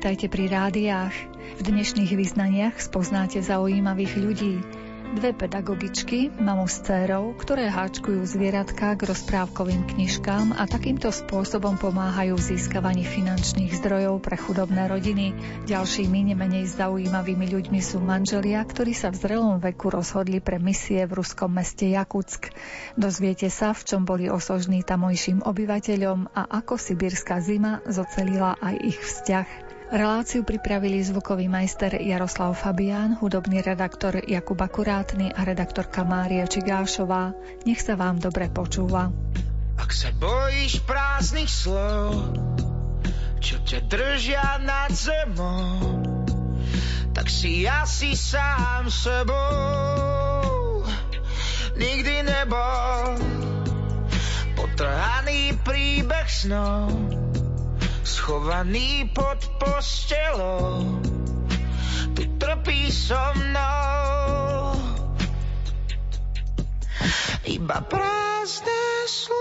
Vitajte pri rádiách. V dnešných vyznaniach spoznáte zaujímavých ľudí, Dve pedagogičky, mamu s dcerou, ktoré háčkujú zvieratka k rozprávkovým knižkám a takýmto spôsobom pomáhajú v získavaní finančných zdrojov pre chudobné rodiny. Ďalšími nemenej zaujímavými ľuďmi sú manželia, ktorí sa v zrelom veku rozhodli pre misie v ruskom meste Jakutsk. Dozviete sa, v čom boli osožní tamojším obyvateľom a ako sibírska zima zocelila aj ich vzťah. Reláciu pripravili zvukový majster Jaroslav Fabián, hudobný redaktor Jakub Akurátny a redaktorka Mária Čigášová. Nech sa vám dobre počúva. Ak sa bojíš prázdnych slov, čo ťa držia nad zemou, tak si asi sám sebou nikdy nebol potrhaný príbeh snov schovaný pod postelou, tu trpí so mnou. Iba prázdne slova,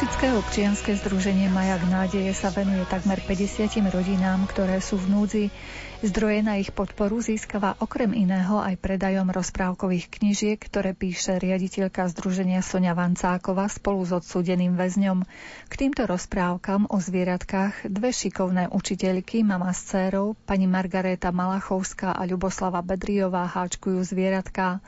Košické občianske združenie Majak nádeje sa venuje takmer 50 rodinám, ktoré sú v núdzi. Zdroje na ich podporu získava okrem iného aj predajom rozprávkových knižiek, ktoré píše riaditeľka združenia Sonia Vancákova spolu s odsúdeným väzňom. K týmto rozprávkam o zvieratkách dve šikovné učiteľky, mama s dcérou, pani Margaréta Malachovská a Ľuboslava Bedriová háčkujú zvieratká.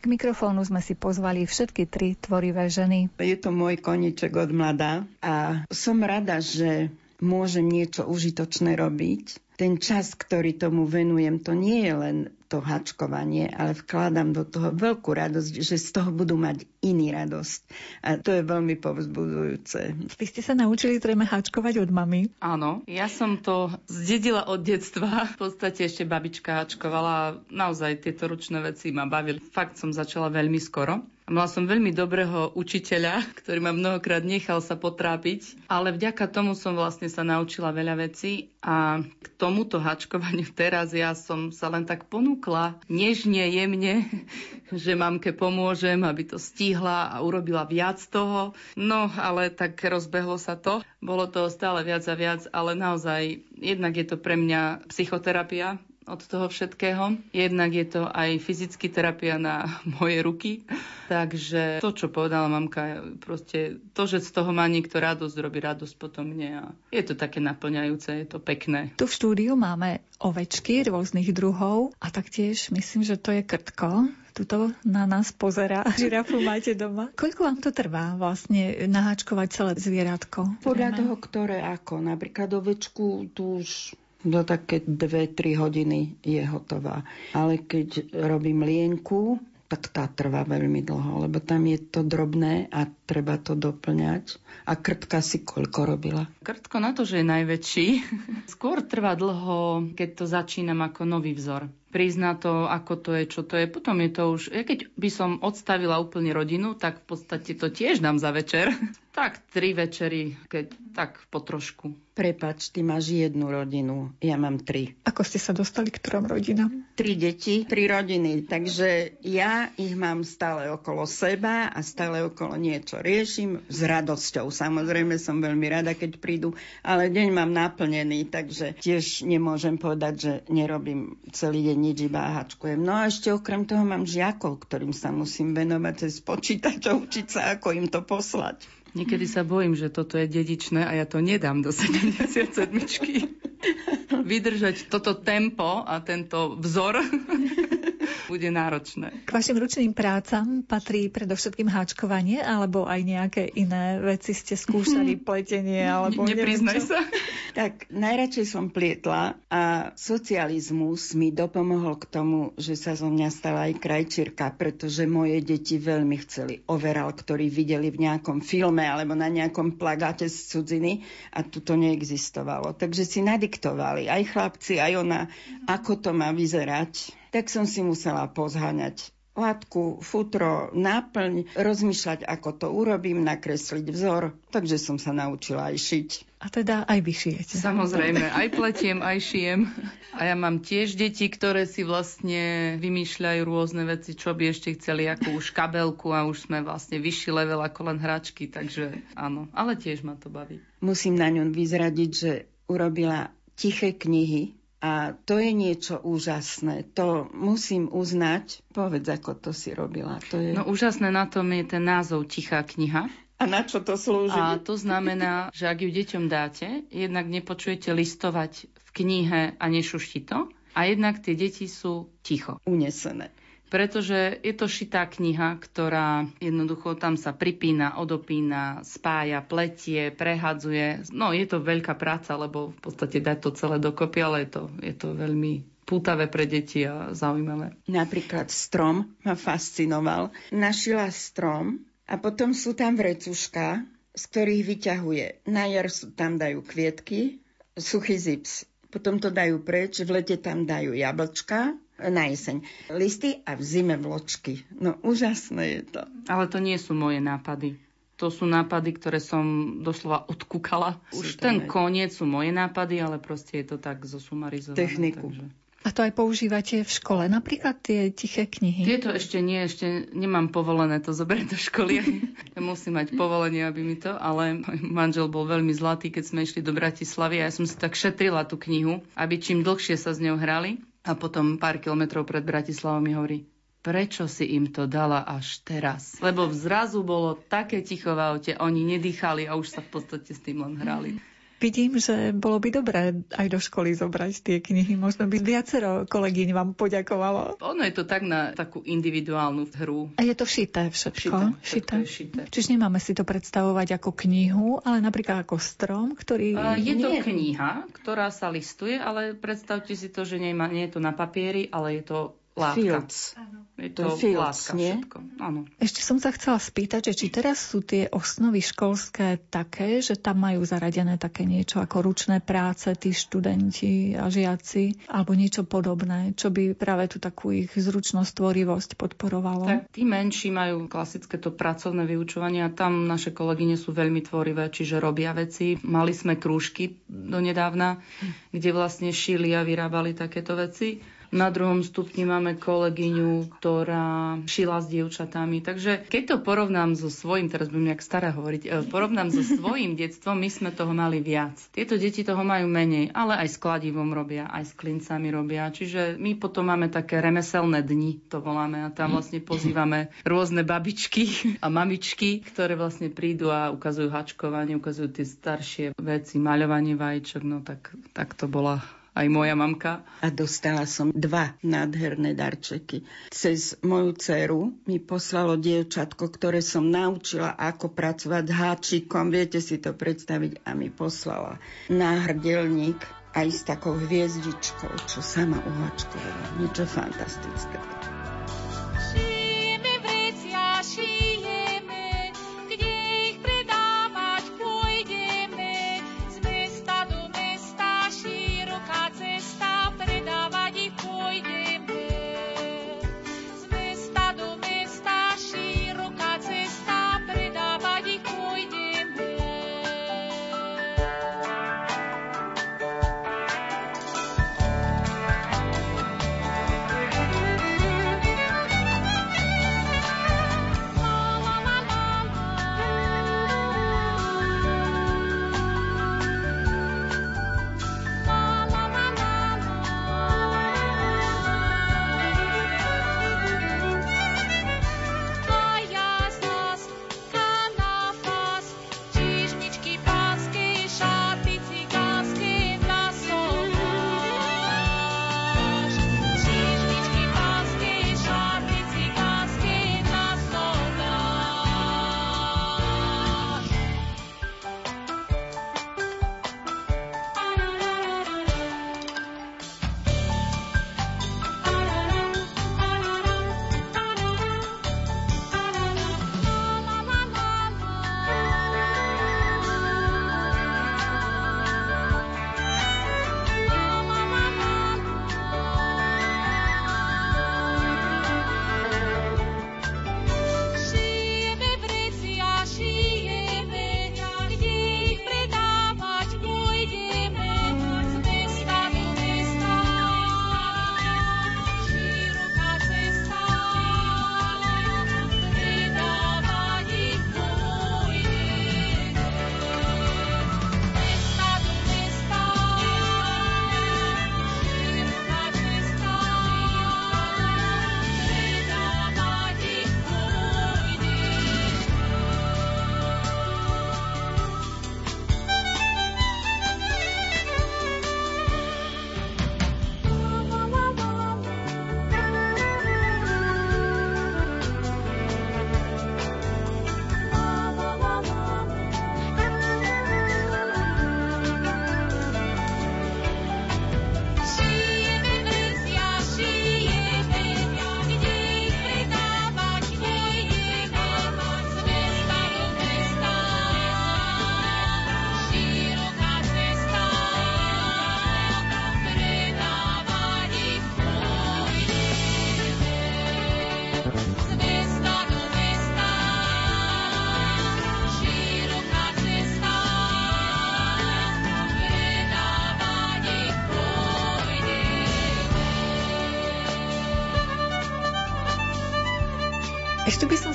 K mikrofónu sme si pozvali všetky tri tvorivé ženy. Je to môj koniček od mladá a som rada, že môžem niečo užitočné robiť. Ten čas, ktorý tomu venujem, to nie je len to hačkovanie, ale vkladám do toho veľkú radosť, že z toho budú mať iný radosť. A to je veľmi povzbudzujúce. Vy ste sa naučili zrejme hačkovať od mamy? Áno, ja som to zdedila od detstva. V podstate ešte babička hačkovala. Naozaj tieto ručné veci ma bavili. Fakt som začala veľmi skoro. Mala som veľmi dobrého učiteľa, ktorý ma mnohokrát nechal sa potrápiť, ale vďaka tomu som vlastne sa naučila veľa vecí a k tomuto hačkovaniu teraz ja som sa len tak ponúkla nežne, jemne, že mamke pomôžem, aby to stihla a urobila viac toho. No, ale tak rozbehlo sa to. Bolo to stále viac a viac, ale naozaj jednak je to pre mňa psychoterapia, od toho všetkého. Jednak je to aj fyzicky terapia na moje ruky, takže to, čo povedala mamka, proste to, že z toho má niekto radosť, robí radosť potom mne a je to také naplňajúce, je to pekné. Tu v štúdiu máme ovečky rôznych druhov a taktiež myslím, že to je krtko. Tuto na nás pozera. Žirafu máte doma. Koľko vám to trvá vlastne naháčkovať celé zvieratko? Podľa toho, ktoré ako. Napríklad ovečku tu už do také 2-3 hodiny je hotová. Ale keď robím lienku, tak tá trvá veľmi dlho, lebo tam je to drobné a treba to doplňať. A krtka si koľko robila? Krtko na to, že je najväčší. Skôr trvá dlho, keď to začínam ako nový vzor prizna to, ako to je, čo to je. Potom je to už, ja keď by som odstavila úplne rodinu, tak v podstate to tiež dám za večer. tak tri večery, keď tak po trošku. Prepač, ty máš jednu rodinu, ja mám tri. Ako ste sa dostali k trom rodinám? Tri deti, tri rodiny, takže ja ich mám stále okolo seba a stále okolo niečo riešim s radosťou. Samozrejme som veľmi rada, keď prídu, ale deň mám naplnený, takže tiež nemôžem povedať, že nerobím celý deň nič, iba hačkujem. No a ešte okrem toho mám žiakov, ktorým sa musím venovať cez počítač a učiť sa, ako im to poslať. Niekedy sa bojím, že toto je dedičné a ja to nedám do 77. Vydržať toto tempo a tento vzor bude náročné. K vašim ručným prácam patrí predovšetkým háčkovanie alebo aj nejaké iné veci ste skúšali, pletenie alebo ne, Nepriznaj sa. Tak najradšej som plietla a socializmus mi dopomohol k tomu, že sa zo mňa stala aj krajčírka, pretože moje deti veľmi chceli overal, ktorý videli v nejakom filme alebo na nejakom plagáte z cudziny a tu to neexistovalo. Takže si nadiktovali aj chlapci, aj ona, ako to má vyzerať tak som si musela pozháňať látku, futro, náplň, rozmýšľať, ako to urobím, nakresliť vzor. Takže som sa naučila aj šiť. A teda aj vy šijete. Samozrejme, aj pletiem, aj šijem. A ja mám tiež deti, ktoré si vlastne vymýšľajú rôzne veci, čo by ešte chceli, ako už kabelku a už sme vlastne vyšší level ako len hračky, takže áno. Ale tiež ma to baví. Musím na ňom vyzradiť, že urobila tiché knihy, a to je niečo úžasné. To musím uznať. Povedz, ako to si robila. To je... No úžasné na tom je ten názov Tichá kniha. A na čo to slúži? A to znamená, že ak ju deťom dáte, jednak nepočujete listovať v knihe a nešušti to. A jednak tie deti sú ticho. Unesené pretože je to šitá kniha, ktorá jednoducho tam sa pripína, odopína, spája, pletie, prehadzuje. No je to veľká práca, lebo v podstate dať to celé dokopy, ale je to, je to veľmi pútavé pre deti a zaujímavé. Napríklad strom ma fascinoval. Našila strom a potom sú tam vrecuška, z ktorých vyťahuje. Na jar sú, tam dajú kvietky, suchý zips. Potom to dajú preč, v lete tam dajú jablčka, na jeseň. Listy a v zime vločky. No úžasné je to. Ale to nie sú moje nápady. To sú nápady, ktoré som doslova odkúkala. Už ten koniec sú moje nápady, ale proste je to tak zosumarizované. Techniku. Takže... A to aj používate v škole, napríklad tie tiché knihy? Tieto ešte nie, ešte nemám povolené to zobrať do školy. ja musím mať povolenie, aby mi to, ale môj manžel bol veľmi zlatý, keď sme išli do Bratislavy a ja som si tak šetrila tú knihu, aby čím dlhšie sa s ňou hrali. A potom pár kilometrov pred Bratislavou mi hovorí, prečo si im to dala až teraz? Lebo zrazu bolo také ticho v aute, oni nedýchali a už sa v podstate s tým len hrali. Vidím, že bolo by dobré aj do školy zobrať tie knihy. Možno by viacero kolegyň vám poďakovalo. Ono je to tak na takú individuálnu hru. A je to šité všetko? Šité. šité. Šité. Čiže nemáme si to predstavovať ako knihu, ale napríklad ako strom, ktorý... Uh, je to nie... kniha, ktorá sa listuje, ale predstavte si to, že nie, nie je to na papieri, ale je to látka. Fields. Je to, to fields, látka nie? všetko. Áno. Ešte som sa chcela spýtať, že či teraz sú tie osnovy školské také, že tam majú zaradené také niečo ako ručné práce, tí študenti a žiaci, alebo niečo podobné, čo by práve tú takú ich zručnosť, tvorivosť podporovalo? Tak tí menší majú klasické to pracovné vyučovanie a tam naše kolegyne sú veľmi tvorivé, čiže robia veci. Mali sme krúžky donedávna, kde vlastne šili a vyrábali takéto veci Na druhom stupni máme kolegyňu, ktorá šila s dievčatami. Takže keď to porovnám so svojím, teraz budem jak stará hovoriť, e, porovnám so svojím detstvom, my sme toho mali viac. Tieto deti toho majú menej, ale aj s kladivom robia, aj s klincami robia. Čiže my potom máme také remeselné dni, to voláme, a tam vlastne pozývame rôzne babičky a mamičky, ktoré vlastne prídu a ukazujú hačkovanie, ukazujú tie staršie veci, maľovanie vajíčok, no tak, tak to bola aj moja mamka. A dostala som dva nádherné darčeky. Cez moju dceru mi poslalo dievčatko, ktoré som naučila, ako pracovať s háčikom. Viete si to predstaviť? A mi poslala náhrdelník aj s takou hviezdičkou, čo sama uhačkovala. Niečo fantastické.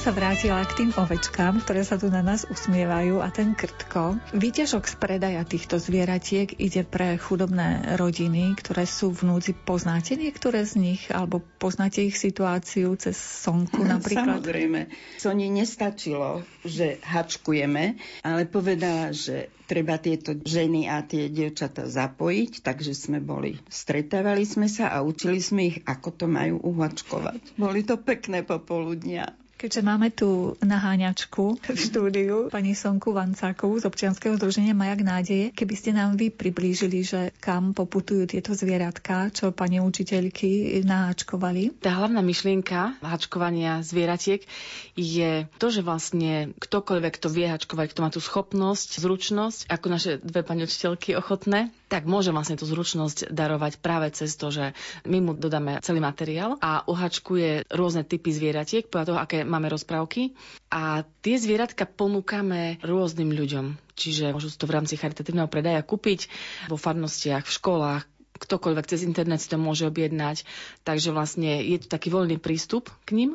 Sa vrátila k tým ovečkám, ktoré sa tu na nás usmievajú a ten krtko. Výťažok z predaja týchto zvieratiek ide pre chudobné rodiny, ktoré sú v núdzi. Poznáte niektoré z nich alebo poznáte ich situáciu cez Sonku napríklad? Samozrejme. Soni nestačilo, že hačkujeme, ale povedala, že treba tieto ženy a tie dievčata zapojiť, takže sme boli, stretávali sme sa a učili sme ich, ako to majú uhačkovať. Boli to pekné popoludnia. Keďže máme tu naháňačku v štúdiu, pani Sonku Vancákovú z občianskeho združenia Majak nádeje, keby ste nám vy priblížili, že kam poputujú tieto zvieratka, čo pani učiteľky naháčkovali? Tá hlavná myšlienka háčkovania zvieratiek je to, že vlastne ktokoľvek, kto vie háčkovať, kto má tú schopnosť, zručnosť, ako naše dve pani učiteľky ochotné, tak môže vlastne tú zručnosť darovať práve cez to, že my mu dodáme celý materiál a uhačkuje rôzne typy zvieratiek podľa toho, aké máme rozprávky. A tie zvieratka ponúkame rôznym ľuďom. Čiže môžu to v rámci charitatívneho predaja kúpiť vo farnostiach, v školách, ktokoľvek cez internet si to môže objednať, takže vlastne je tu taký voľný prístup k ním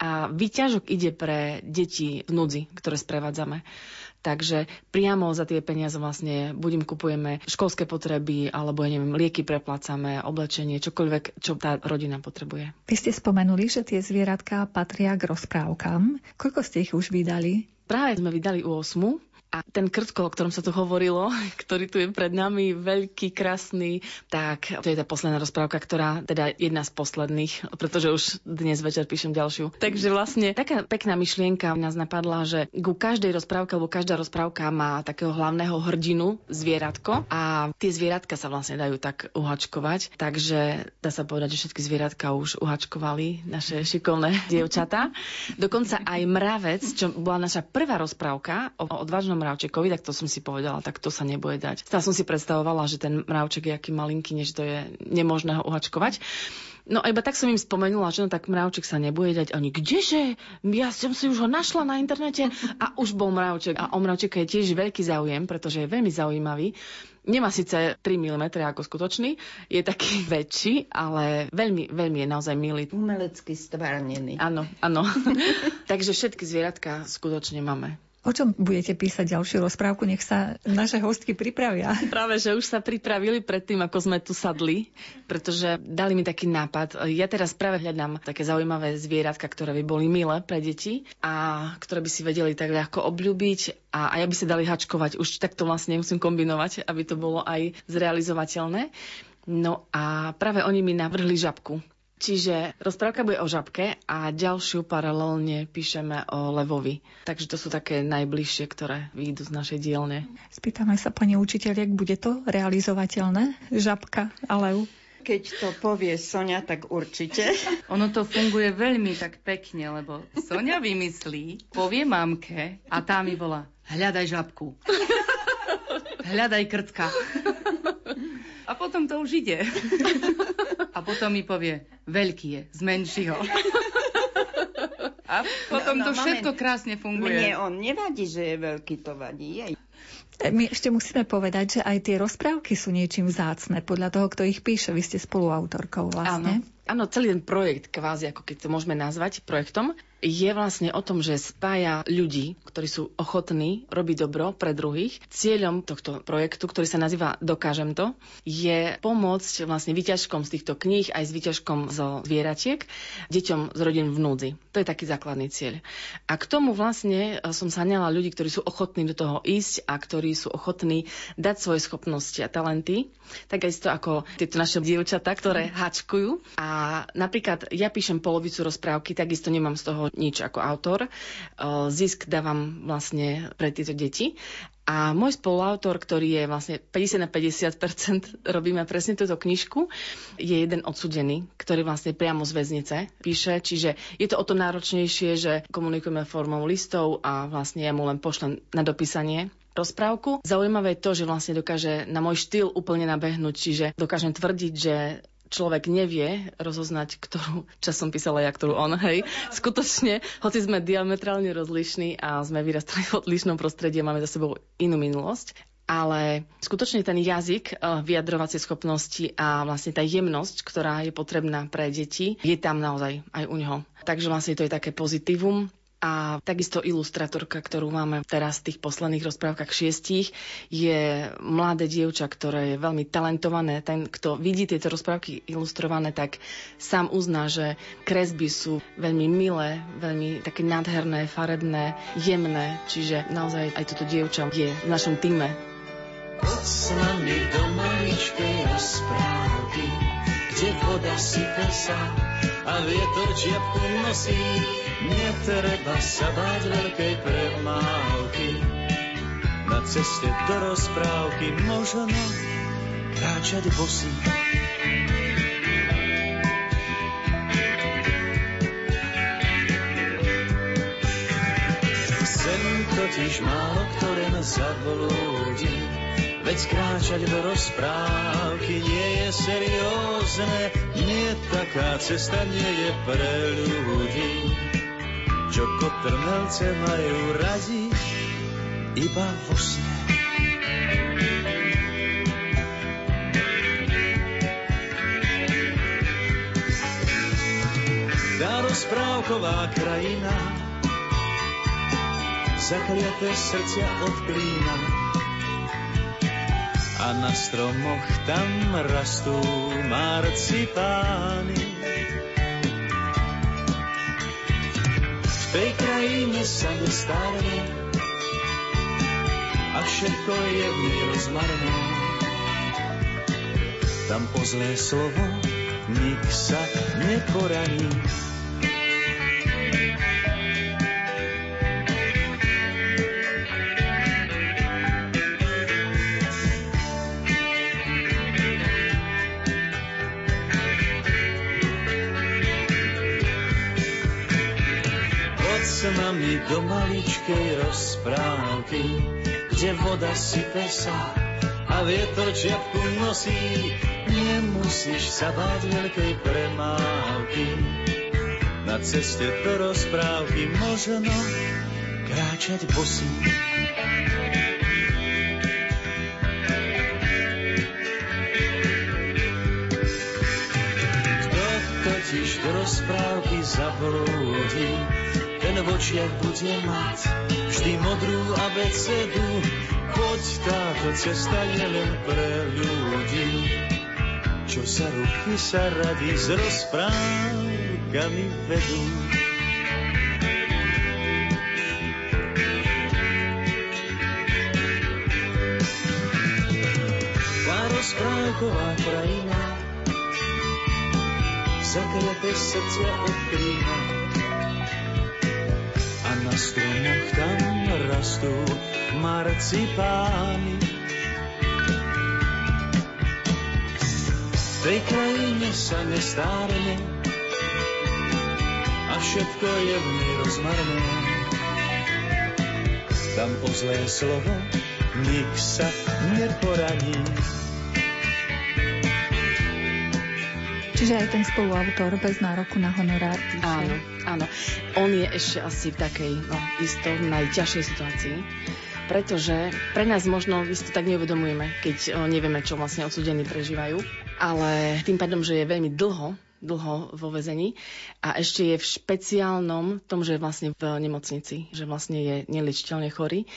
a výťažok ide pre deti v núdzi, ktoré sprevádzame. Takže priamo za tie peniaze vlastne buď im kupujeme školské potreby, alebo ja neviem, lieky preplácame, oblečenie, čokoľvek, čo tá rodina potrebuje. Vy ste spomenuli, že tie zvieratka patria k rozprávkam. Koľko ste ich už vydali? Práve sme vydali u 8 a ten krtko, o ktorom sa tu hovorilo, ktorý tu je pred nami, veľký, krásny, tak to je tá posledná rozprávka, ktorá teda jedna z posledných, pretože už dnes večer píšem ďalšiu. Takže vlastne taká pekná myšlienka nás napadla, že ku každej rozprávke, alebo každá rozprávka má takého hlavného hrdinu, zvieratko a tie zvieratka sa vlastne dajú tak uhačkovať. Takže dá sa povedať, že všetky zvieratka už uhačkovali naše šikovné dievčatá. Dokonca aj mravec, čo bola naša prvá rozprávka o odvážnom mravčekovi, tak to som si povedala, tak to sa nebude dať. Stále som si predstavovala, že ten mravček je aký malinký, než to je nemožné ho uhačkovať. No a iba tak som im spomenula, že no tak mravček sa nebude dať. Oni, kdeže? Ja som si už ho našla na internete a už bol mravček. A o mravčeka je tiež veľký záujem, pretože je veľmi zaujímavý. Nemá síce 3 mm ako skutočný, je taký väčší, ale veľmi, veľmi je naozaj milý. Umelecky stvárnený. Áno, áno. Takže všetky zvieratka skutočne máme. O čom budete písať ďalšiu rozprávku? Nech sa naše hostky pripravia. Práve, že už sa pripravili pred tým, ako sme tu sadli, pretože dali mi taký nápad. Ja teraz práve hľadám také zaujímavé zvieratka, ktoré by boli milé pre deti a ktoré by si vedeli tak ľahko obľúbiť a aj aby sa dali hačkovať. Už takto vlastne musím kombinovať, aby to bolo aj zrealizovateľné. No a práve oni mi navrhli žabku. Čiže rozprávka bude o žabke a ďalšiu paralelne píšeme o levovi. Takže to sú také najbližšie, ktoré výjdu z našej dielne. Spýtame sa pani učiteľiek, bude to realizovateľné? Žabka a lev? Keď to povie Sonia, tak určite. Ono to funguje veľmi tak pekne, lebo Sonia vymyslí, povie mamke a tá mi volá, hľadaj žabku. Hľadaj krtka. A potom to už ide. A potom mi povie, veľký je, zmenši ho. A potom no, no, to všetko moment. krásne funguje. Mne on nevadí, že je veľký, to vadí jej. My ešte musíme povedať, že aj tie rozprávky sú niečím vzácne, podľa toho, kto ich píše. Vy ste spoluautorkou vlastne. Áno. Áno, celý ten projekt, kvázi, ako keď to môžeme nazvať projektom, je vlastne o tom, že spája ľudí, ktorí sú ochotní robiť dobro pre druhých. Cieľom tohto projektu, ktorý sa nazýva Dokážem to, je pomôcť vlastne výťažkom z týchto kníh aj s výťažkom zo zvieratiek deťom z rodín v núdzi. To je taký základný cieľ. A k tomu vlastne e, som sa ňala ľudí, ktorí sú ochotní do toho ísť a ktorí sú ochotní dať svoje schopnosti a talenty, tak isto ako tieto naše dievčatá, ktoré hačkujú. A napríklad ja píšem polovicu rozprávky, takisto nemám z toho nič ako autor. Zisk dávam vlastne pre tieto deti. A môj spoluautor, ktorý je vlastne 50 na 50% robíme presne túto knižku, je jeden odsudený, ktorý vlastne priamo z väznice píše, čiže je to o to náročnejšie, že komunikujeme formou listov a vlastne ja mu len pošlem na dopísanie rozprávku. Zaujímavé je to, že vlastne dokáže na môj štýl úplne nabehnúť, čiže dokážem tvrdiť, že človek nevie rozoznať, ktorú čas som písala ja, ktorú on, hej. Skutočne, hoci sme diametrálne rozlišní a sme vyrastali v odlišnom prostredí a máme za sebou inú minulosť, ale skutočne ten jazyk, eh, vyjadrovacie schopnosti a vlastne tá jemnosť, ktorá je potrebná pre deti, je tam naozaj aj u neho. Takže vlastne to je také pozitívum a takisto ilustratorka, ktorú máme teraz v tých posledných rozprávkach šiestich, je mladé dievča, ktoré je veľmi talentované. Ten, kto vidí tieto rozprávky ilustrované, tak sám uzná, že kresby sú veľmi milé, veľmi také nádherné, farebné, jemné. Čiže naozaj aj toto dievča je v našom týme. S nami do maličkej rozprávky, kde voda sype sa a vietor čiapku nosí Netreba sa báť veľkej premávky. Na ceste do rozprávky možno kráčať bosý. Sem totiž málo ktoré zavolúdi, Veď kráčať do rozprávky nie je seriózne, nie taká cesta nie je pre ľudí. Čo kotrmelce majú radi, iba vo sne. Tá rozprávková krajina zakliaté srdcia odklína a na stromoch tam rastú marcipány. V tej krajine sa nestarne a všetko je v nej rozmarné. Tam po zlé slovo nik sa neporaní. Do maličkej rozprávky, kde voda sype sa a vietor čiapku nosí. Nemusíš sa báť veľkej premávky. Na ceste do rozprávky možno kráčať bosý. Kto totiž do rozprávky zablúdi, ten v očiach bude mať vždy modrú abecedu. Poď táto cesta je len pre ľudí, čo sa ruky sa rady s rozprávkami vedú. Tá rozprávková krajina zakryté srdcia odkrýva na stromoch tam rastú marcipány. V tej krajine sa nestárne a všetko je v nej rozmarné. Tam o zlé slovo nik sa neporaní. Čiže aj ten spoluautor bez nároku na honorár píše. Áno, áno. On je ešte asi v takej, no, isto najťažšej situácii, pretože pre nás možno my tak neuvedomujeme, keď o, nevieme, čo vlastne odsudení prežívajú, ale tým pádom, že je veľmi dlho dlho vo vezení a ešte je v špeciálnom tom, že je vlastne v nemocnici, že vlastne je neliečiteľne chorý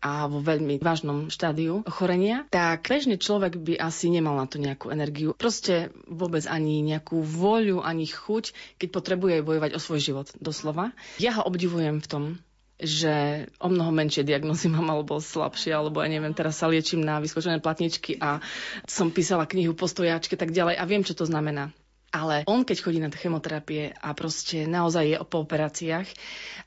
a vo veľmi vážnom štádiu ochorenia, tak bežný človek by asi nemal na to nejakú energiu. Proste vôbec ani nejakú voľu, ani chuť, keď potrebuje bojovať o svoj život, doslova. Ja ho obdivujem v tom, že o mnoho menšie diagnozy mám, alebo slabšie, alebo ja neviem, teraz sa liečím na vyskočené platničky a som písala knihu po stojáčke tak ďalej a viem, čo to znamená. Ale on, keď chodí na chemoterapie a proste naozaj je po operáciách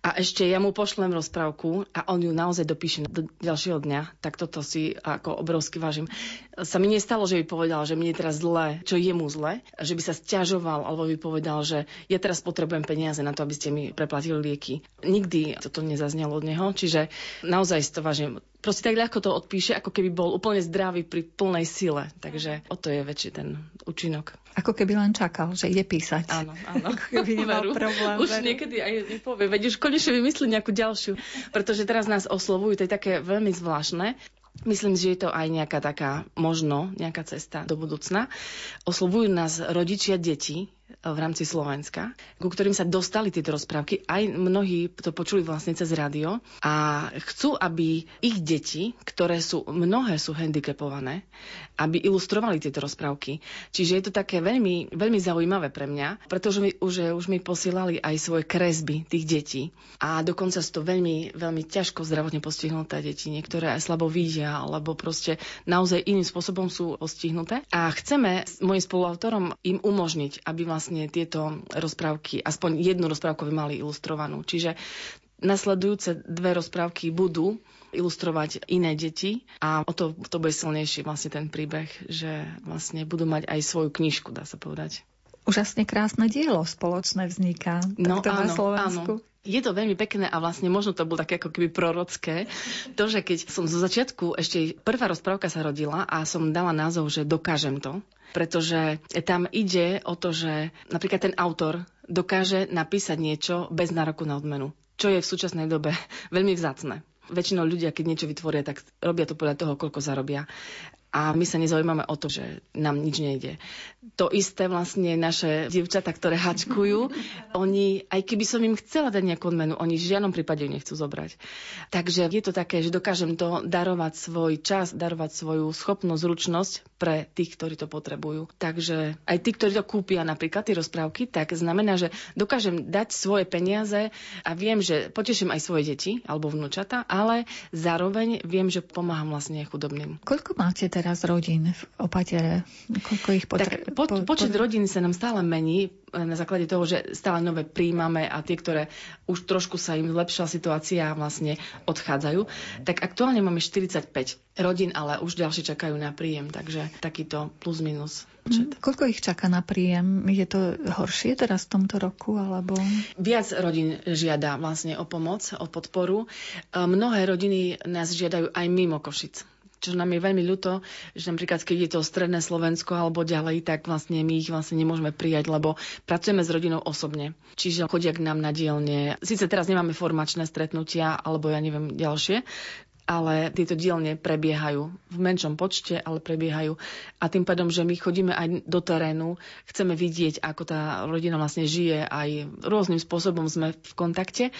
a ešte ja mu pošlem rozprávku a on ju naozaj dopíše do ďalšieho dňa, tak toto si ako obrovsky vážim. Sa mi nestalo, že by povedal, že mne je teraz zle, čo je mu zle, že by sa stiažoval alebo by povedal, že ja teraz potrebujem peniaze na to, aby ste mi preplatili lieky. Nikdy toto nezaznelo od neho, čiže naozaj si to vážim proste tak ľahko to odpíše, ako keby bol úplne zdravý pri plnej sile. Takže o to je väčší ten účinok. Ako keby len čakal, že ide písať. Áno, áno. Ako keby nemal veru. problém. Už veru. niekedy aj nepovie, veď už konečne vymyslí nejakú ďalšiu. Pretože teraz nás oslovujú, to je také veľmi zvláštne. Myslím, že je to aj nejaká taká, možno nejaká cesta do budúcna. Oslovujú nás rodičia detí, v rámci Slovenska, ku ktorým sa dostali tieto rozprávky. Aj mnohí to počuli vlastne cez rádio a chcú, aby ich deti, ktoré sú, mnohé sú handicapované, aby ilustrovali tieto rozprávky. Čiže je to také veľmi, veľmi zaujímavé pre mňa, pretože mi, už, už mi posielali aj svoje kresby tých detí. A dokonca sú to veľmi, veľmi ťažko zdravotne postihnuté deti. Niektoré aj slabo vidia, alebo proste naozaj iným spôsobom sú postihnuté. A chceme s mojim spoluautorom im umožniť, aby vlastne tieto rozprávky, aspoň jednu rozprávku by mali ilustrovanú. Čiže nasledujúce dve rozprávky budú ilustrovať iné deti a o to, to bude silnejší vlastne ten príbeh, že vlastne budú mať aj svoju knižku, dá sa povedať. Úžasne krásne dielo spoločné vzniká no, áno, na Slovensku. Áno. Je to veľmi pekné a vlastne možno to bolo také ako keby prorocké. To, že keď som zo začiatku, ešte prvá rozprávka sa rodila a som dala názov, že dokážem to, pretože tam ide o to, že napríklad ten autor dokáže napísať niečo bez nároku na odmenu, čo je v súčasnej dobe veľmi vzácne väčšinou ľudia, keď niečo vytvoria, tak robia to podľa toho, koľko zarobia. A my sa nezaujímame o to, že nám nič nejde. To isté vlastne naše dievčata, ktoré hačkujú, oni, aj keby som im chcela dať nejakú odmenu, oni v žiadnom prípade ju nechcú zobrať. Takže je to také, že dokážem to darovať svoj čas, darovať svoju schopnosť, zručnosť pre tých, ktorí to potrebujú. Takže aj tí, ktorí to kúpia napríklad tie rozprávky, tak znamená, že dokážem dať svoje peniaze a viem, že poteším aj svoje deti alebo vnúčata, ale zároveň viem, že pomáham vlastne chudobným. Koľko máte teraz rodín v opatere? Koľko ich potre- tak po, po, počet po... rodín sa nám stále mení e, na základe toho, že stále nové príjmame a tie, ktoré už trošku sa im zlepšila situácia a vlastne odchádzajú. Tak aktuálne máme 45 rodín, ale už ďalšie čakajú na príjem, takže takýto plus minus. Počet. Mm, koľko ich čaká na príjem? Je to horšie teraz v tomto roku? Alebo... Viac rodín žiada vlastne o pomoc, o podporu. E, mnohé rodiny nás žiadajú aj mimo Košic čo nám je veľmi ľúto, že napríklad keď je to stredné Slovensko alebo ďalej, tak vlastne my ich vlastne nemôžeme prijať, lebo pracujeme s rodinou osobne. Čiže chodia k nám na dielne. Sice teraz nemáme formačné stretnutia alebo ja neviem ďalšie, ale tieto dielne prebiehajú v menšom počte, ale prebiehajú. A tým pádom, že my chodíme aj do terénu, chceme vidieť, ako tá rodina vlastne žije, aj rôznym spôsobom sme v kontakte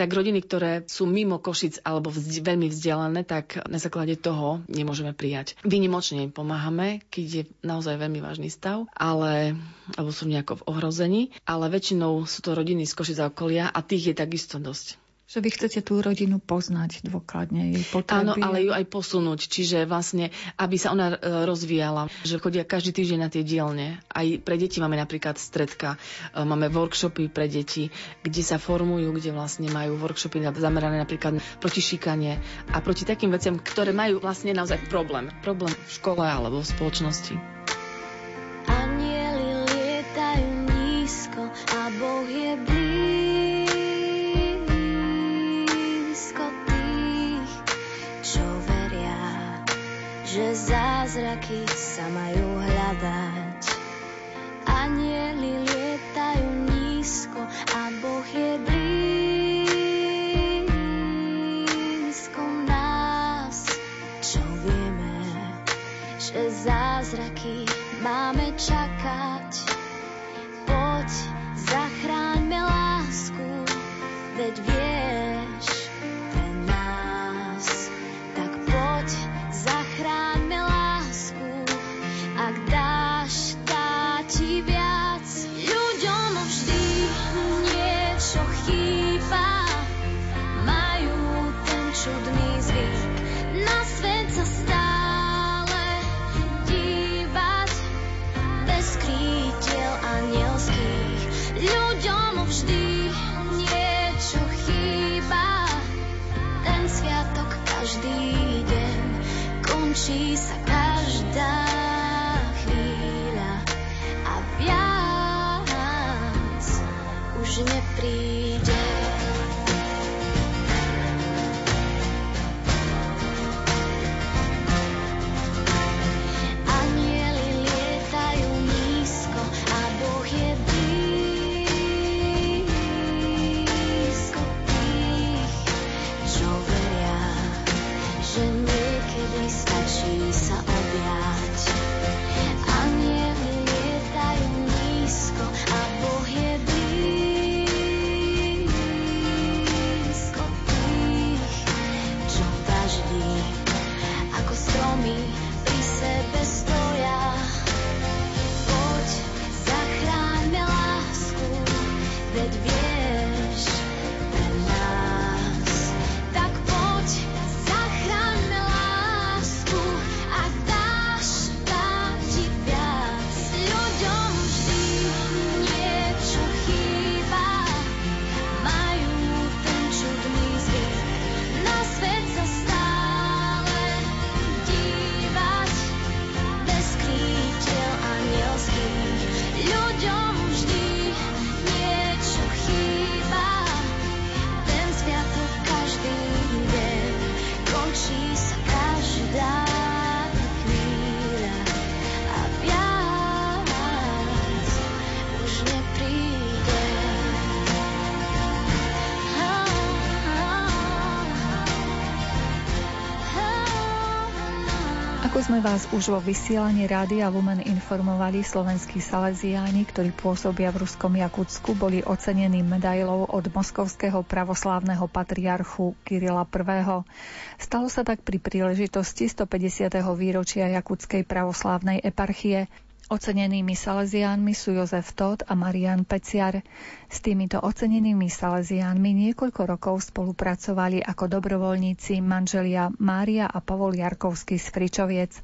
tak rodiny, ktoré sú mimo Košic alebo vzdi- veľmi vzdialené, tak na základe toho nemôžeme prijať. Vynimočne im pomáhame, keď je naozaj veľmi vážny stav, ale, alebo sú nejako v ohrození, ale väčšinou sú to rodiny z Košic a okolia a tých je takisto dosť. Že vy chcete tú rodinu poznať dôkladne, jej potreby. Áno, ale ju aj posunúť, čiže vlastne, aby sa ona e, rozvíjala, že chodia každý týždeň na tie dielne. Aj pre deti máme napríklad stredka, e, máme workshopy pre deti, kde sa formujú, kde vlastne majú workshopy zamerané napríklad proti šikanie a proti takým veciam, ktoré majú vlastne naozaj problém. Problém v škole alebo v spoločnosti. Anieli lietajú nízko a Boh je blízko. Že zázraky sa majú hľadať. Anieli lietajú nízko a Boh je blízko nás. Čo vieme, že zázraky máme čakať. Končí sa každá chvíľa a viac už nepríde. Ako sme vás už vo vysielaní Rádia Lumen informovali, slovenskí saleziáni, ktorí pôsobia v Ruskom Jakutsku, boli ocenení medailou od moskovského pravoslávneho patriarchu Kirila I. Stalo sa tak pri príležitosti 150. výročia Jakutskej pravoslávnej eparchie. Ocenenými Salesiánmi sú Jozef Todd a Marian Peciar. S týmito ocenenými Salesiánmi niekoľko rokov spolupracovali ako dobrovoľníci manželia Mária a Pavol Jarkovský z Fričoviec.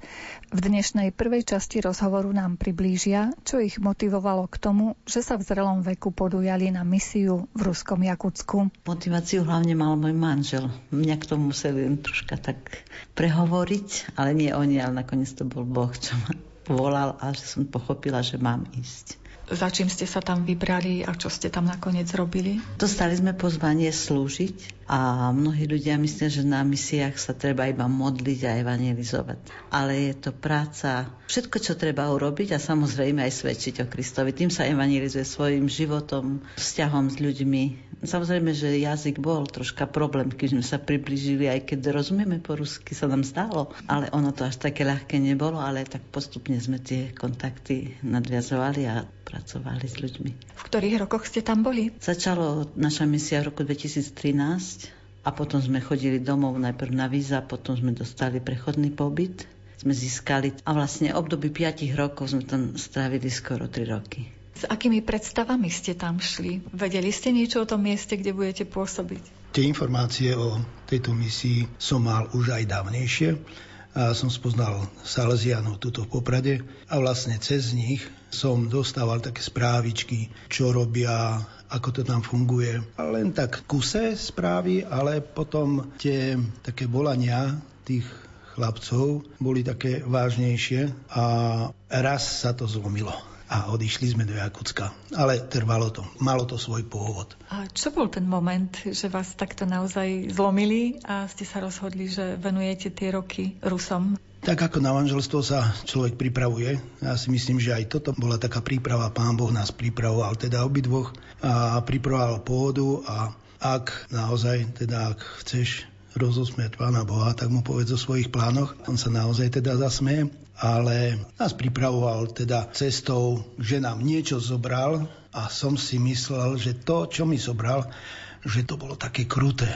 V dnešnej prvej časti rozhovoru nám priblížia, čo ich motivovalo k tomu, že sa v zrelom veku podujali na misiu v Ruskom Jakutsku. Motiváciu hlavne mal môj manžel. Mňa k tomu museli troška tak prehovoriť, ale nie oni, ale nakoniec to bol Boh, čo ma volal a že som pochopila, že mám ísť. Za čím ste sa tam vybrali a čo ste tam nakoniec robili? Dostali sme pozvanie slúžiť a mnohí ľudia myslia, že na misiách sa treba iba modliť a evangelizovať. Ale je to práca, všetko, čo treba urobiť a samozrejme aj svedčiť o Kristovi. Tým sa evangelizuje svojim životom, vzťahom s ľuďmi, Samozrejme, že jazyk bol troška problém, keď sme sa približili, aj keď rozumieme po rusky, sa nám stalo, ale ono to až také ľahké nebolo, ale tak postupne sme tie kontakty nadviazovali a pracovali s ľuďmi. V ktorých rokoch ste tam boli? Začalo naša misia v roku 2013 a potom sme chodili domov najprv na víza, potom sme dostali prechodný pobyt sme získali a vlastne období 5 rokov sme tam strávili skoro 3 roky. S akými predstavami ste tam šli? Vedeli ste niečo o tom mieste, kde budete pôsobiť? Tie informácie o tejto misii som mal už aj dávnejšie a som spoznal Salesianov tuto v Poprade a vlastne cez nich som dostával také správičky, čo robia, ako to tam funguje. A len tak kuse správy, ale potom tie také volania tých chlapcov boli také vážnejšie a raz sa to zlomilo a odišli sme do Jakutska. Ale trvalo to, malo to svoj pôvod. A čo bol ten moment, že vás takto naozaj zlomili a ste sa rozhodli, že venujete tie roky Rusom? Tak ako na manželstvo sa človek pripravuje, ja si myslím, že aj toto bola taká príprava, pán Boh nás pripravoval, teda obidvoch a pripravoval pôvodu a ak naozaj, teda ak chceš rozosmiať Pána Boha, tak mu povedz o svojich plánoch. On sa naozaj teda zasmeje ale nás pripravoval teda cestou, že nám niečo zobral a som si myslel, že to, čo mi zobral, že to bolo také kruté.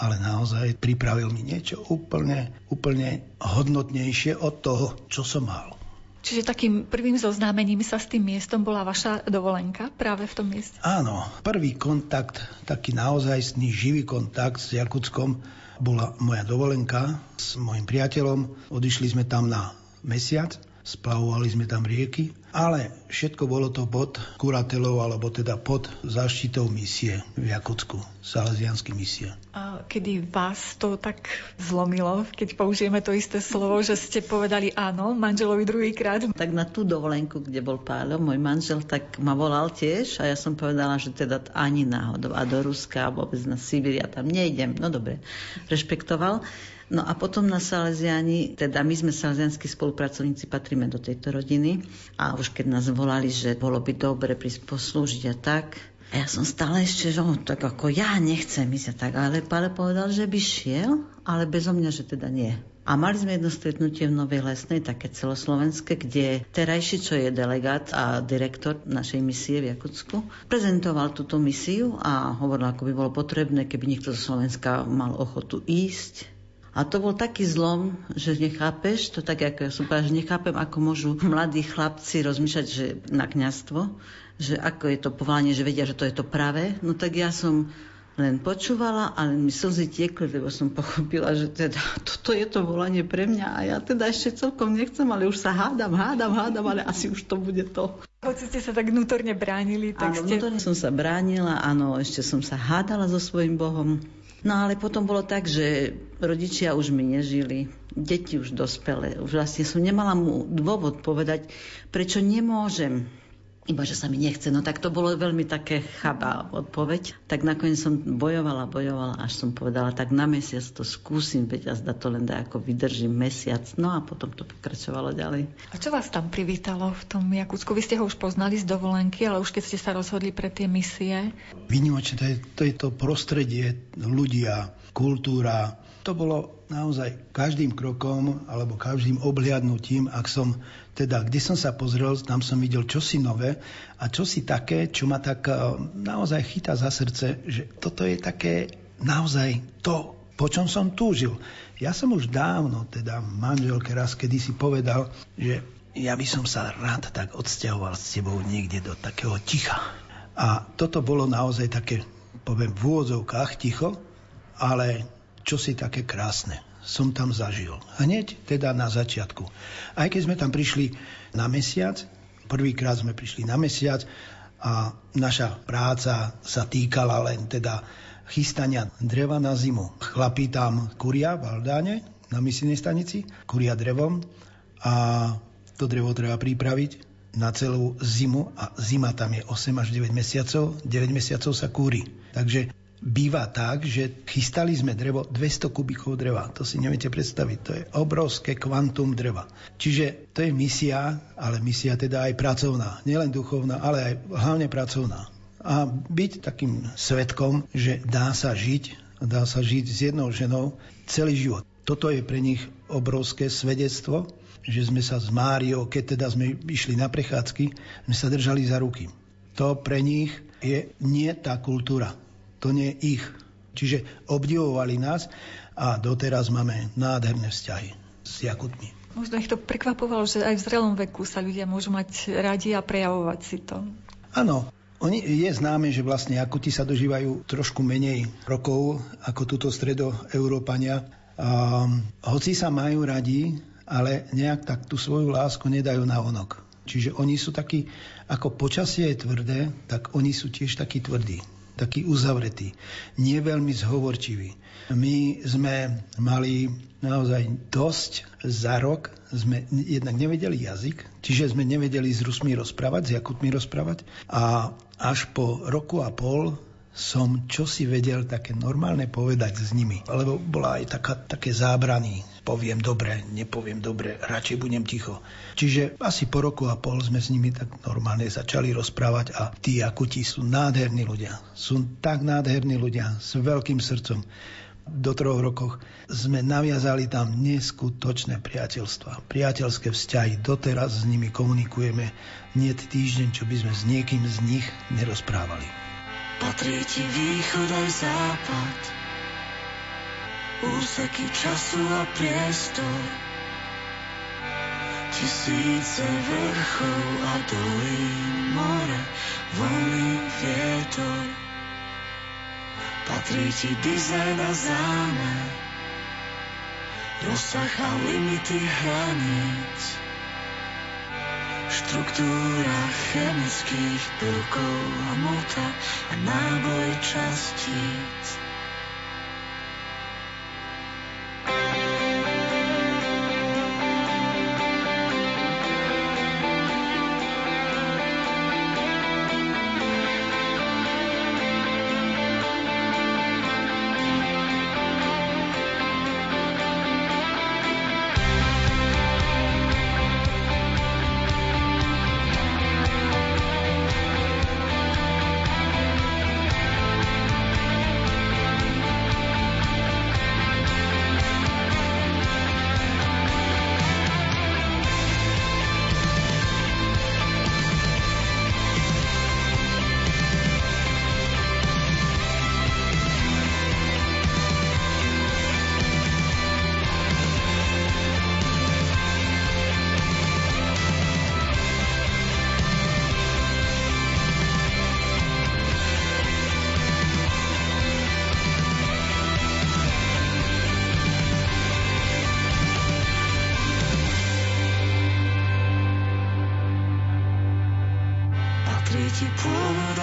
Ale naozaj pripravil mi niečo úplne, úplne hodnotnejšie od toho, čo som mal. Čiže takým prvým zoznámením sa s tým miestom bola vaša dovolenka práve v tom mieste? Áno, prvý kontakt, taký naozajstný živý kontakt s Jakutskom bola moja dovolenka s mojim priateľom. Odišli sme tam na mesiac, splavovali sme tam rieky, ale všetko bolo to pod kuratelou, alebo teda pod zaštitou misie v Jakutsku, salesianský misie. A kedy vás to tak zlomilo, keď použijeme to isté slovo, že ste povedali áno manželovi druhýkrát? Tak na tú dovolenku, kde bol Páľo, môj manžel, tak ma volal tiež a ja som povedala, že teda ani náhodou a do Ruska a vôbec na Sibíria tam nejdem. No dobre, rešpektoval. No a potom na Salesiani, teda my sme salesianskí spolupracovníci, patríme do tejto rodiny a už keď nás volali, že bolo by dobre prísť a tak, a ja som stále ešte, že oh, tak ako ja nechcem ísť tak, ale Pále povedal, že by šiel, ale bezo mňa, že teda nie. A mali sme jedno stretnutie v Novej Lesnej, také celoslovenské, kde terajší, čo je delegát a direktor našej misie v Jakutsku, prezentoval túto misiu a hovoril, ako by bolo potrebné, keby niekto zo Slovenska mal ochotu ísť a to bol taký zlom, že nechápeš, to tak ako ja som povedala, že nechápem, ako môžu mladí chlapci rozmýšľať, že na kňastvo, že ako je to povolanie, že vedia, že to je to pravé. No tak ja som len počúvala a len mi slzy tiekli, lebo som pochopila, že teda toto je to volanie pre mňa a ja teda ešte celkom nechcem, ale už sa hádam, hádam, hádam, ale asi už to bude to. Hoci ste sa tak vnútorne bránili, tak áno, ste... vnútorne som sa bránila, áno, ešte som sa hádala so svojím Bohom. No ale potom bolo tak, že rodičia už mi nežili, deti už dospelé. Už vlastne som nemala mu dôvod povedať, prečo nemôžem iba že sa mi nechce. No tak to bolo veľmi také chabá odpoveď. Tak nakoniec som bojovala, bojovala, až som povedala, tak na mesiac to skúsim, veď a zda to len dá, ako vydržím mesiac. No a potom to pokračovalo ďalej. A čo vás tam privítalo v tom Jakúcku? Vy ste ho už poznali z dovolenky, ale už keď ste sa rozhodli pre tie misie? Vynimočne to je, to je to prostredie, ľudia, kultúra, to bolo naozaj každým krokom alebo každým obhliadnutím, ak som teda, kde som sa pozrel, tam som videl čosi nové a čosi také, čo ma tak eh, naozaj chytá za srdce, že toto je také naozaj to, po čom som túžil. Ja som už dávno, teda manželke raz kedysi povedal, že ja by som sa rád tak odsťahoval s tebou niekde do takého ticha. A toto bolo naozaj také, poviem, v úvodzovkách ticho, ale čo si také krásne som tam zažil. Hneď teda na začiatku. Aj keď sme tam prišli na mesiac, prvýkrát sme prišli na mesiac a naša práca sa týkala len teda chystania dreva na zimu. Chlapí tam kuria v Aldáne na misijnej stanici, kuria drevom a to drevo treba pripraviť na celú zimu a zima tam je 8 až 9 mesiacov, 9 mesiacov sa kúri. Takže býva tak, že chystali sme drevo 200 kubíkov dreva. To si neviete predstaviť. To je obrovské kvantum dreva. Čiže to je misia, ale misia teda aj pracovná. Nielen duchovná, ale aj hlavne pracovná. A byť takým svetkom, že dá sa žiť, dá sa žiť s jednou ženou celý život. Toto je pre nich obrovské svedectvo, že sme sa s Máriou, keď teda sme išli na prechádzky, sme sa držali za ruky. To pre nich je nie tá kultúra to nie ich. Čiže obdivovali nás a doteraz máme nádherné vzťahy s Jakutmi. Možno ich to prekvapovalo, že aj v zrelom veku sa ľudia môžu mať radi a prejavovať si to. Áno, oni, je známe, že vlastne Jakuti sa dožívajú trošku menej rokov ako túto stredoeurópania. A, hoci sa majú radi, ale nejak tak tú svoju lásku nedajú na onok. Čiže oni sú takí, ako počasie je tvrdé, tak oni sú tiež takí tvrdí taký uzavretý, nie veľmi zhovorčivý. My sme mali naozaj dosť za rok, sme jednak nevedeli jazyk, čiže sme nevedeli s Rusmi rozprávať, s Jakutmi rozprávať a až po roku a pol som čosi vedel také normálne povedať s nimi. Lebo bola aj taká, také zábrany. Poviem dobre, nepoviem dobre, radšej budem ticho. Čiže asi po roku a pol sme s nimi tak normálne začali rozprávať a tí akuti sú nádherní ľudia. Sú tak nádherní ľudia s veľkým srdcom. Do troch rokoch sme naviazali tam neskutočné priateľstva, priateľské vzťahy. Doteraz s nimi komunikujeme. Nie týždeň, čo by sme s niekým z nich nerozprávali. Patrí ti východ aj západ, úseky času a priestor. Tisíce vrchov a dolín, more, voľný vietor. Patrí ti dizajn a zámer, rozsah a limity hraníc štruktúra chemických prvkov a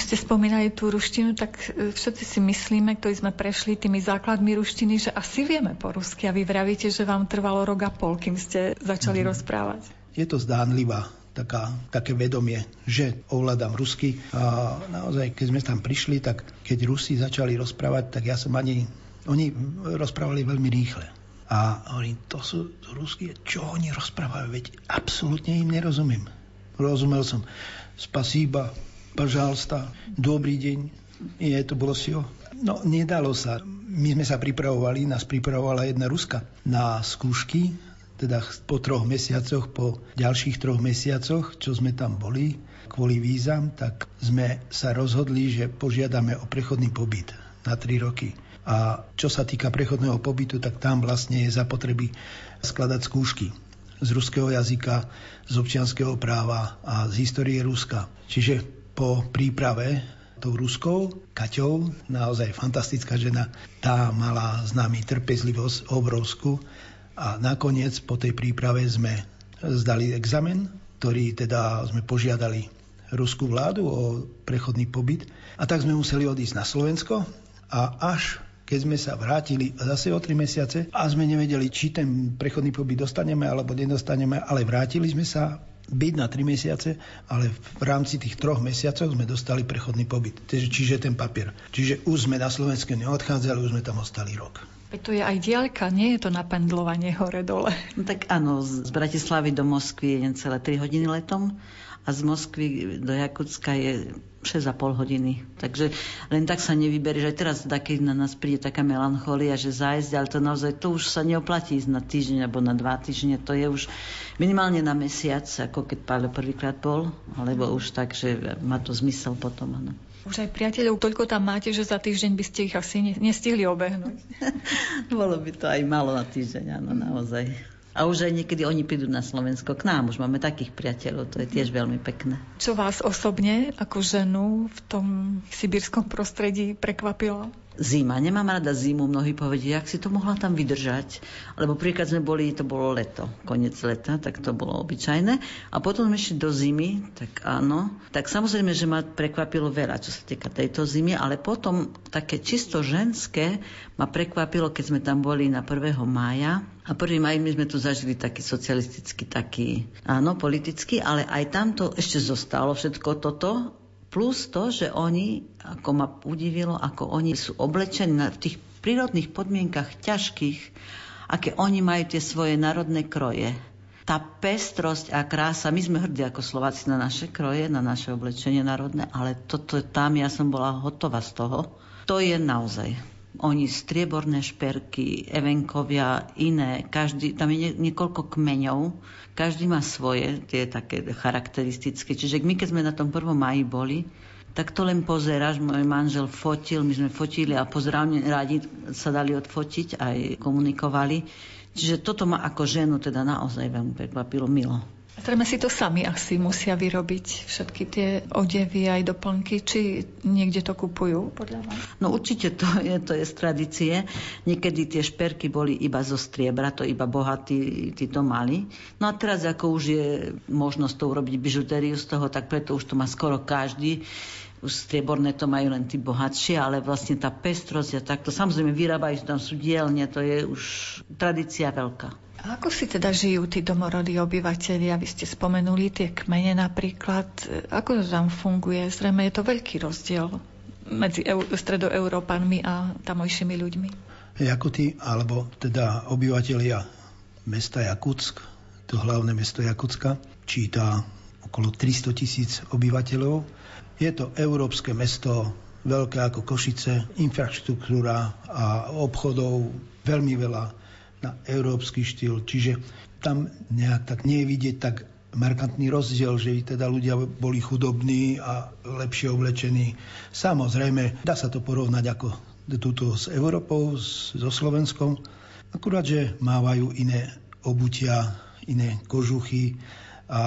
častíc. ste spomínali tú ruštinu, tak e, všetci si myslíme, ktorí sme prešli tými základmi ruštiny, že asi vieme po rusky a vy vravíte, že vám trvalo rok a pol, kým ste začali mm. rozprávať. je to zdánlivá taká, také vedomie, že ovládam rusky. A naozaj, keď sme tam prišli, tak keď Rusi začali rozprávať, tak ja som ani... Oni rozprávali veľmi rýchle. A hovorím, to sú to rusky, čo oni rozprávajú, veď absolútne im nerozumiem. Rozumel som, spasíba, pažalsta, dobrý deň, je to bolo si No, nedalo sa. My sme sa pripravovali, nás pripravovala jedna Ruska na skúšky teda po troch mesiacoch, po ďalších troch mesiacoch, čo sme tam boli kvôli vízam, tak sme sa rozhodli, že požiadame o prechodný pobyt na tri roky. A čo sa týka prechodného pobytu, tak tam vlastne je zapotreby skladať skúšky z ruského jazyka, z občianského práva a z histórie Ruska. Čiže po príprave tou Ruskou, Kaťou, naozaj fantastická žena, tá mala s nami trpezlivosť obrovskú a nakoniec po tej príprave sme zdali examen, ktorý teda sme požiadali ruskú vládu o prechodný pobyt. A tak sme museli odísť na Slovensko a až keď sme sa vrátili zase o tri mesiace a sme nevedeli, či ten prechodný pobyt dostaneme alebo nedostaneme, ale vrátili sme sa byť na tri mesiace, ale v rámci tých troch mesiacov sme dostali prechodný pobyt. Čiže ten papier. Čiže už sme na Slovensku neodchádzali, už sme tam ostali rok. To je aj diaľka, nie je to napendlovanie hore-dole. No tak áno, z Bratislavy do Moskvy je celé 3 hodiny letom a z Moskvy do Jakutska je 6,5 hodiny. Takže len tak sa nevyberie, že aj teraz keď na nás príde taká melancholia, že zájsť, ale to naozaj to už sa neoplatí ísť na týždeň alebo na dva týždne, to je už minimálne na mesiac, ako keď Páľo prvýkrát bol, alebo už tak, že má to zmysel potom. Ano. Už aj priateľov toľko tam máte, že za týždeň by ste ich asi nestihli obehnúť. Bolo by to aj malo na týždeň, áno, naozaj. A už aj niekedy oni prídu na Slovensko k nám. Už máme takých priateľov, to je tiež veľmi pekné. Čo vás osobne ako ženu v tom sibirskom prostredí prekvapilo? Zima. Nemám rada zimu, mnohí povedia, jak si to mohla tam vydržať. Lebo príklad sme boli, to bolo leto, koniec leta, tak to bolo obyčajné. A potom sme išli do zimy, tak áno. Tak samozrejme, že ma prekvapilo veľa, čo sa týka tejto zimy, ale potom také čisto ženské ma prekvapilo, keď sme tam boli na 1. mája. A 1. maj my sme tu zažili taký socialistický, taký, áno, politický, ale aj tam ešte zostalo všetko toto Plus to, že oni, ako ma udivilo, ako oni sú oblečení v tých prírodných podmienkach ťažkých, aké oni majú tie svoje národné kroje. Tá pestrosť a krása, my sme hrdí ako Slováci na naše kroje, na naše oblečenie národné, ale toto tam ja som bola hotová z toho. To je naozaj oni strieborné šperky, evenkovia, iné, každý, tam je niekoľko kmeňov, každý má svoje, tie také charakteristické. Čiže my, keď sme na tom prvom maji boli, tak to len pozeráš, môj manžel fotil, my sme fotili a pozrávne rádi sa dali odfotiť, aj komunikovali. Čiže toto ma ako ženu teda naozaj veľmi prekvapilo milo. Zrejme si to sami asi musia vyrobiť všetky tie odevy aj doplnky, či niekde to kupujú podľa vás? No určite to je, to je z tradície. Niekedy tie šperky boli iba zo striebra, to iba bohatí tí to mali. No a teraz ako už je možnosť to urobiť bižutériu z toho, tak preto už to má skoro každý už strieborné to majú len tí bohatšie, ale vlastne tá pestrosť a takto, samozrejme vyrábajú, tam sú dielne, to je už tradícia veľká. A ako si teda žijú tí domorodí obyvateľia? Vy ste spomenuli tie kmene napríklad. Ako to tam funguje? Zrejme je to veľký rozdiel medzi eu- stredoeurópanmi a tamojšími ľuďmi. Jakuty, alebo teda obyvateľia mesta Jakutsk, to hlavné mesto Jakutska, číta okolo 300 tisíc obyvateľov. Je to európske mesto, veľké ako Košice, infraštruktúra a obchodov veľmi veľa na európsky štýl. Čiže tam nejak tak nie je vidieť tak markantný rozdiel, že teda ľudia boli chudobní a lepšie oblečení. Samozrejme, dá sa to porovnať ako túto s Európou, so Slovenskom, akurát, že mávajú iné obutia, iné kožuchy a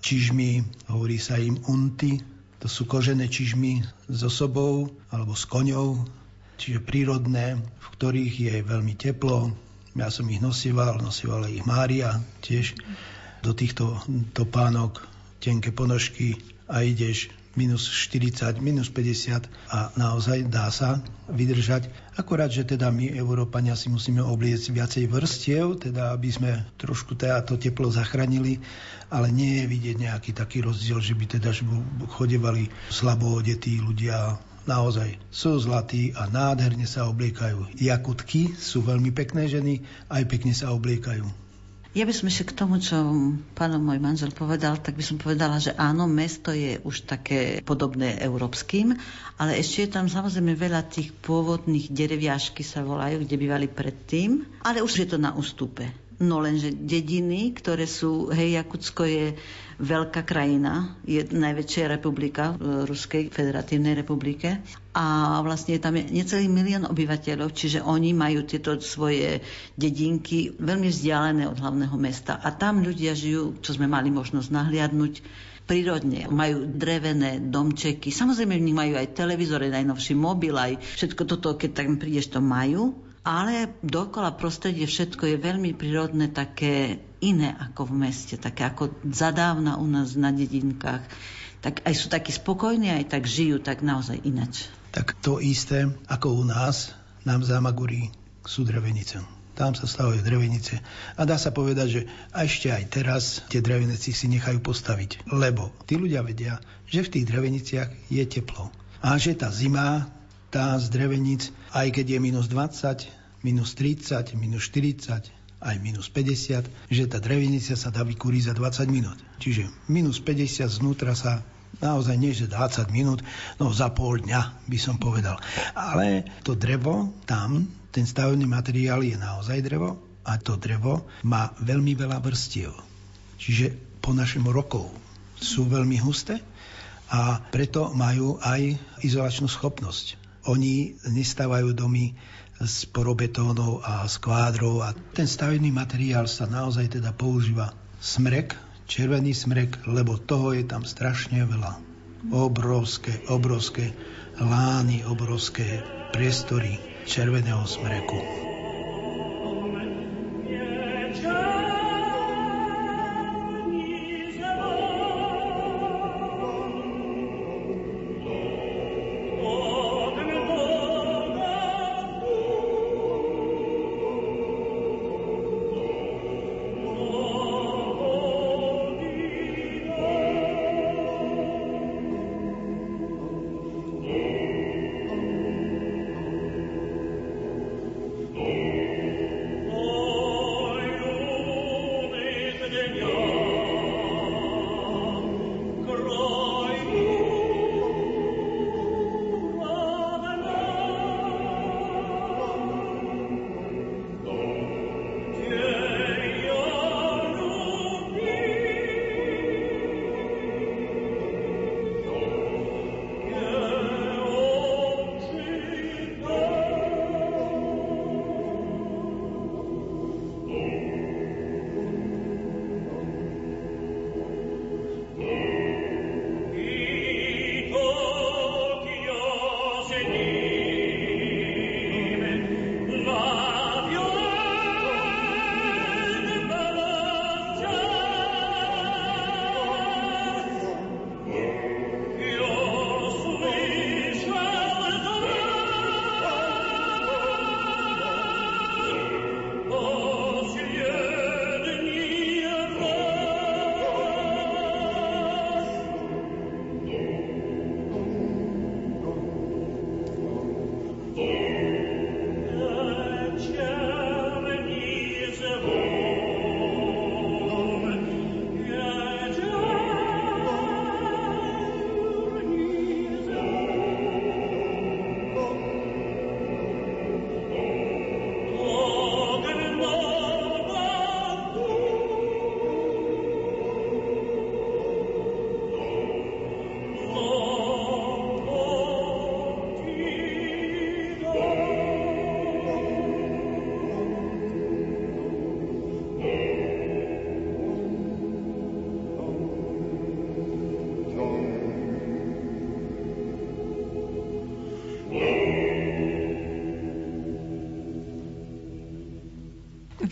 čižmy, hovorí sa im unty, to sú kožené čižmy s osobou alebo s koňou, čiže prírodné, v ktorých je veľmi teplo, ja som ich nosíval, nosívala ich Mária tiež. Do týchto topánok, tenké ponožky a ideš minus 40, minus 50 a naozaj dá sa vydržať. Akorát, že teda my, Európania, si musíme obliecť viacej vrstiev, teda aby sme trošku teda to teplo zachránili, ale nie je vidieť nejaký taký rozdiel, že by teda že chodevali slabo odetí ľudia naozaj sú zlatí a nádherne sa obliekajú. Jakutky sú veľmi pekné ženy, aj pekne sa obliekajú. Ja by som ešte k tomu, čo pán môj manžel povedal, tak by som povedala, že áno, mesto je už také podobné európskym, ale ešte je tam samozrejme veľa tých pôvodných dereviašky sa volajú, kde bývali predtým, ale už je to na ústupe. No lenže dediny, ktoré sú, hej, Jakutsko je veľká krajina, je najväčšia republika v Ruskej federatívnej republike a vlastne tam je necelý milión obyvateľov, čiže oni majú tieto svoje dedinky veľmi vzdialené od hlavného mesta a tam ľudia žijú, čo sme mali možnosť nahliadnúť, prírodne. Majú drevené domčeky. Samozrejme, v nich majú aj televízory, najnovší mobil, aj všetko toto, keď tam prídeš, to majú ale dokola prostredie všetko je veľmi prírodné, také iné ako v meste, také ako zadávna u nás na dedinkách. Tak aj sú takí spokojní, aj tak žijú, tak naozaj inač. Tak to isté ako u nás, nám Zamaguri sú drevenice. Tam sa stavajú drevenice. A dá sa povedať, že ešte aj teraz tie drevenice si nechajú postaviť. Lebo tí ľudia vedia, že v tých dreveniciach je teplo. A že tá zima tá z drevenic, aj keď je minus 20, minus 30, minus 40, aj minus 50, že tá drevenica sa dá vykúriť za 20 minút. Čiže minus 50 znútra sa naozaj nie, že 20 minút, no za pol dňa by som povedal. Ale to drevo tam, ten stavebný materiál je naozaj drevo a to drevo má veľmi veľa vrstiev. Čiže po našem rokov sú veľmi husté a preto majú aj izolačnú schopnosť. Oni nestávajú domy z porobetónov a z kvádrov a ten stavebný materiál sa naozaj teda používa smrek, červený smrek, lebo toho je tam strašne veľa. Obrovské, obrovské lány, obrovské priestory červeného smreku.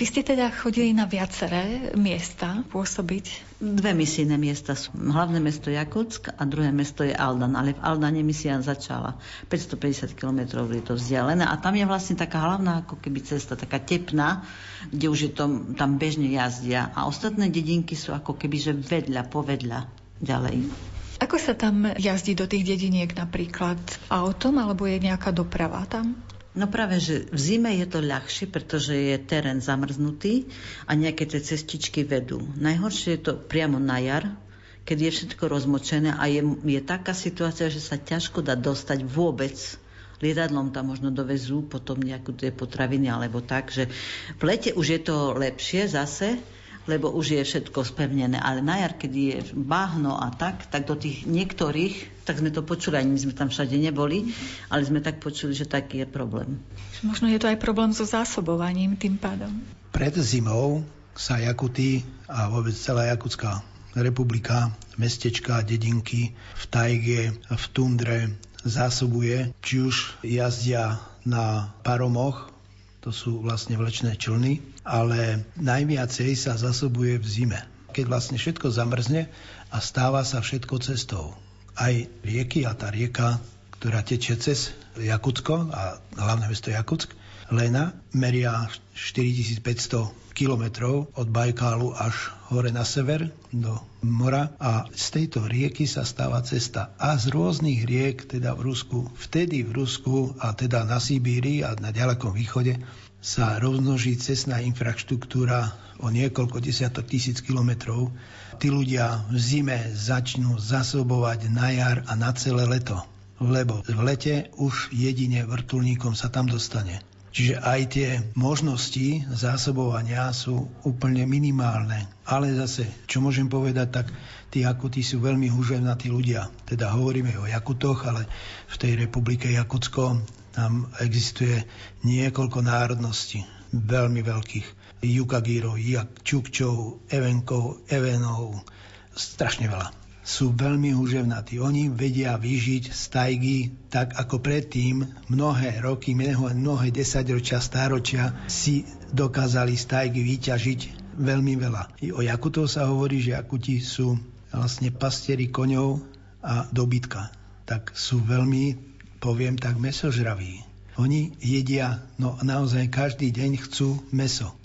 Vy ste teda chodili na viaceré miesta pôsobiť? Dve misijné miesta sú. Hlavné mesto Jakutsk a druhé mesto je Aldan, ale v Aldane misia začala. 550 km je to vzdialené a tam je vlastne taká hlavná ako keby cesta, taká tepná, kde už je to, tam bežne jazdia a ostatné dedinky sú ako keby že vedľa, povedľa ďalej. Ako sa tam jazdí do tých dediniek napríklad autom alebo je nejaká doprava tam? No práve, že v zime je to ľahšie, pretože je terén zamrznutý a nejaké tie cestičky vedú. Najhoršie je to priamo na jar, keď je všetko rozmočené a je, je taká situácia, že sa ťažko dá dostať vôbec lietadlom tam možno dovezú potom nejakú tie potraviny alebo tak, že v lete už je to lepšie zase, lebo už je všetko spevnené. Ale na jar, keď je báhno a tak, tak do tých niektorých, tak sme to počuli, ani my sme tam všade neboli, ale sme tak počuli, že taký je problém. Možno je to aj problém so zásobovaním tým pádom. Pred zimou sa Jakuty a vôbec celá Jakutská republika, mestečka, dedinky v tajge, v tundre zásobuje, či už jazdia na paromoch, to sú vlastne vlečné člny, ale najviacej sa zasobuje v zime, keď vlastne všetko zamrzne a stáva sa všetko cestou. Aj rieky a tá rieka, ktorá tečie cez Jakutsko a hlavné mesto Jakutsk, Lena, meria 4500 kilometrov od Bajkálu až hore na sever do mora a z tejto rieky sa stáva cesta. A z rôznych riek, teda v Rusku, vtedy v Rusku a teda na Sibírii a na ďalekom východe sa rozmnoží cestná infraštruktúra o niekoľko desiatok tisíc kilometrov. Tí ľudia v zime začnú zasobovať na jar a na celé leto, lebo v lete už jedine vrtulníkom sa tam dostane. Čiže aj tie možnosti zásobovania sú úplne minimálne. Ale zase, čo môžem povedať, tak tí Jakuty sú veľmi húževnatí ľudia. Teda hovoríme o Jakutoch, ale v tej republike Jakutsko tam existuje niekoľko národností, veľmi veľkých. Jukagírov, Čukčov, Evenkov, Evenov, strašne veľa sú veľmi húževnatí. Oni vedia vyžiť z tajgy tak ako predtým mnohé roky, mnohé, desaťročia, stáročia si dokázali z tajgy vyťažiť veľmi veľa. I o Jakutov sa hovorí, že Jakuti sú vlastne pastieri koňov a dobytka. Tak sú veľmi, poviem tak, mesožraví. Oni jedia, no naozaj každý deň chcú meso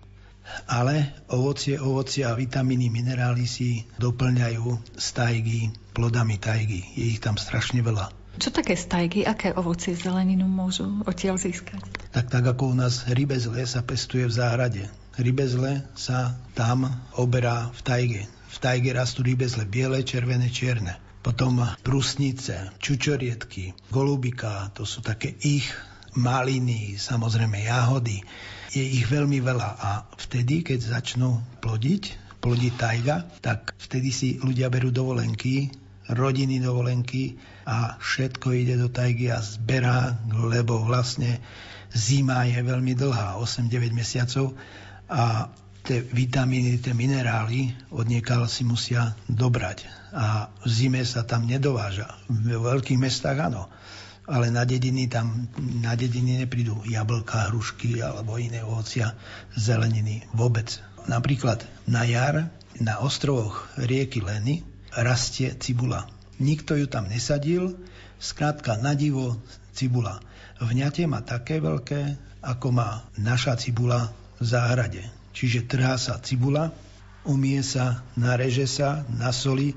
ale ovocie, ovocie a vitamíny, minerály si doplňajú z tajgy, plodami tajgy. Je ich tam strašne veľa. Čo také stajky, aké ovocie zeleninu môžu odtiaľ získať? Tak tak ako u nás rybezle sa pestuje v záhrade. Rybezle sa tam oberá v tajge. V tajge rastú rybezle biele, červené, čierne. Potom prusnice, čučorietky, golubika, to sú také ich maliny, samozrejme jahody. Je ich veľmi veľa a vtedy, keď začnú plodiť, plodiť tajga, tak vtedy si ľudia berú dovolenky, rodiny dovolenky a všetko ide do tajgy a zberá, lebo vlastne zima je veľmi dlhá, 8-9 mesiacov a tie vitamíny, tie minerály od niekaľ si musia dobrať. A v zime sa tam nedováža. V veľkých mestách áno ale na dediny tam na dediny neprídu jablka, hrušky alebo iné ovocia, zeleniny vôbec. Napríklad na jar na ostrovoch rieky Leny rastie cibula. Nikto ju tam nesadil, skrátka na divo cibula. Vňate má také veľké, ako má naša cibula v záhrade. Čiže trhá sa cibula, umie sa, nareže sa, nasolí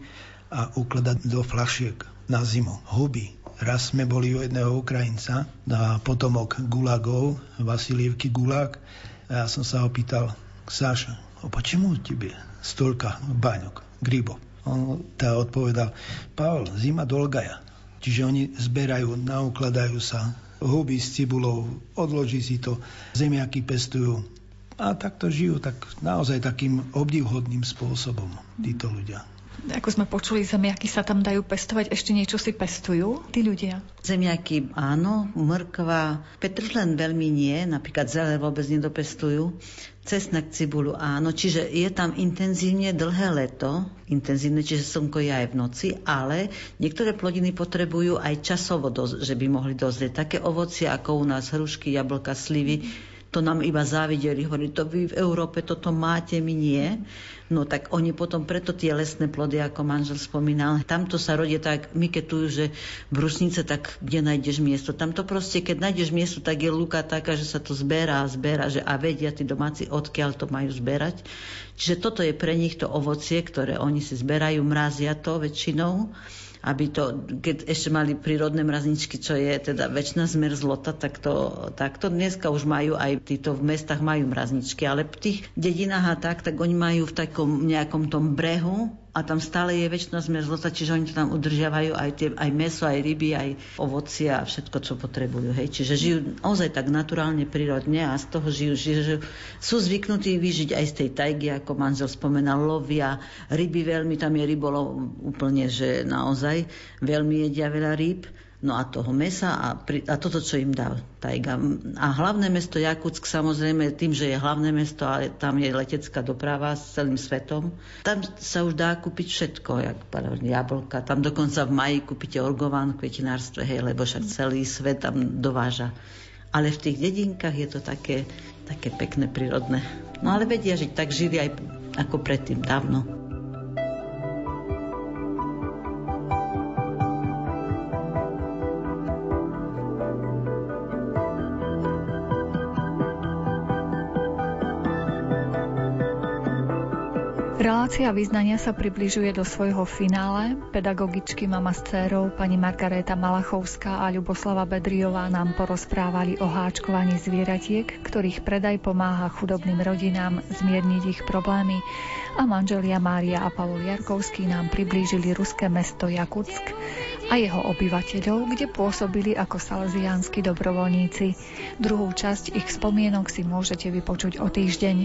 a ukladá do flašiek na zimu. Huby, Raz sme boli u jedného Ukrajinca, na potomok Gulagov, Vasilievky Gulag. A ja som sa ho pýtal, Sáša, počemu tebe stolka baňok, gribo? On tá odpovedal, Pavel, zima dolgaja. Čiže oni zberajú, naukladajú sa, huby s cibulou, odloží si to, zemiaky pestujú. A takto žijú tak naozaj takým obdivhodným spôsobom títo ľudia. Ako sme počuli, zemiaky sa tam dajú pestovať, ešte niečo si pestujú tí ľudia? Zemiaky áno, mrkva, petržlen veľmi nie, napríklad zelé vôbec nedopestujú. Cesnak, cibulu áno, čiže je tam intenzívne dlhé leto, intenzívne, čiže slnko je aj v noci, ale niektoré plodiny potrebujú aj časovo, že by mohli dozrieť. Také ovocie ako u nás hrušky, jablka, slivy, to nám iba závideli, hovorili, to vy v Európe toto máte, my nie. No tak oni potom preto tie lesné plody, ako manžel spomínal, tamto sa rodie tak, my keď tu, že brusnice, tak kde nájdeš miesto? Tamto proste, keď nájdeš miesto, tak je lúka taká, že sa to zberá a zberá, že a vedia tí domáci, odkiaľ to majú zberať. Čiže toto je pre nich to ovocie, ktoré oni si zberajú, mrazia to väčšinou aby to, keď ešte mali prírodné mrazničky, čo je teda väčšina zmrzlota, tak to, tak to dneska už majú aj títo v mestách majú mrazničky, ale v tých dedinách a tak, tak oni majú v takom nejakom tom brehu a tam stále je väčšina zmrzlota, čiže oni to tam udržiavajú aj, tie, aj meso, aj ryby, aj ovocie a všetko, čo potrebujú. Hej. Čiže žijú naozaj tak naturálne, prírodne a z toho žijú, že sú zvyknutí vyžiť aj z tej tajgy, ako manžel spomenal, lovia ryby veľmi, tam je rybolov úplne, že naozaj veľmi jedia veľa rýb No a toho mesa a, pri, a toto, čo im dá tajga. A hlavné mesto Jakutsk, samozrejme, tým, že je hlavné mesto a tam je letecká doprava s celým svetom, tam sa už dá kúpiť všetko, jak jablka. Tam dokonca v maji kúpite orgován v kvetinárstve, hej, lebo však celý svet tam dováža. Ale v tých dedinkách je to také, také pekné, prírodné. No ale vedia žiť, tak žili aj ako predtým, dávno. Relácia význania sa približuje do svojho finále. Pedagogičky mama s dcérou pani Margaréta Malachovská a Ľuboslava Bedriová nám porozprávali o háčkovaní zvieratiek, ktorých predaj pomáha chudobným rodinám zmierniť ich problémy a manželia Mária a Pavol Jarkovský nám priblížili ruské mesto Jakutsk a jeho obyvateľov, kde pôsobili ako salesiánsky dobrovoľníci. Druhú časť ich spomienok si môžete vypočuť o týždeň.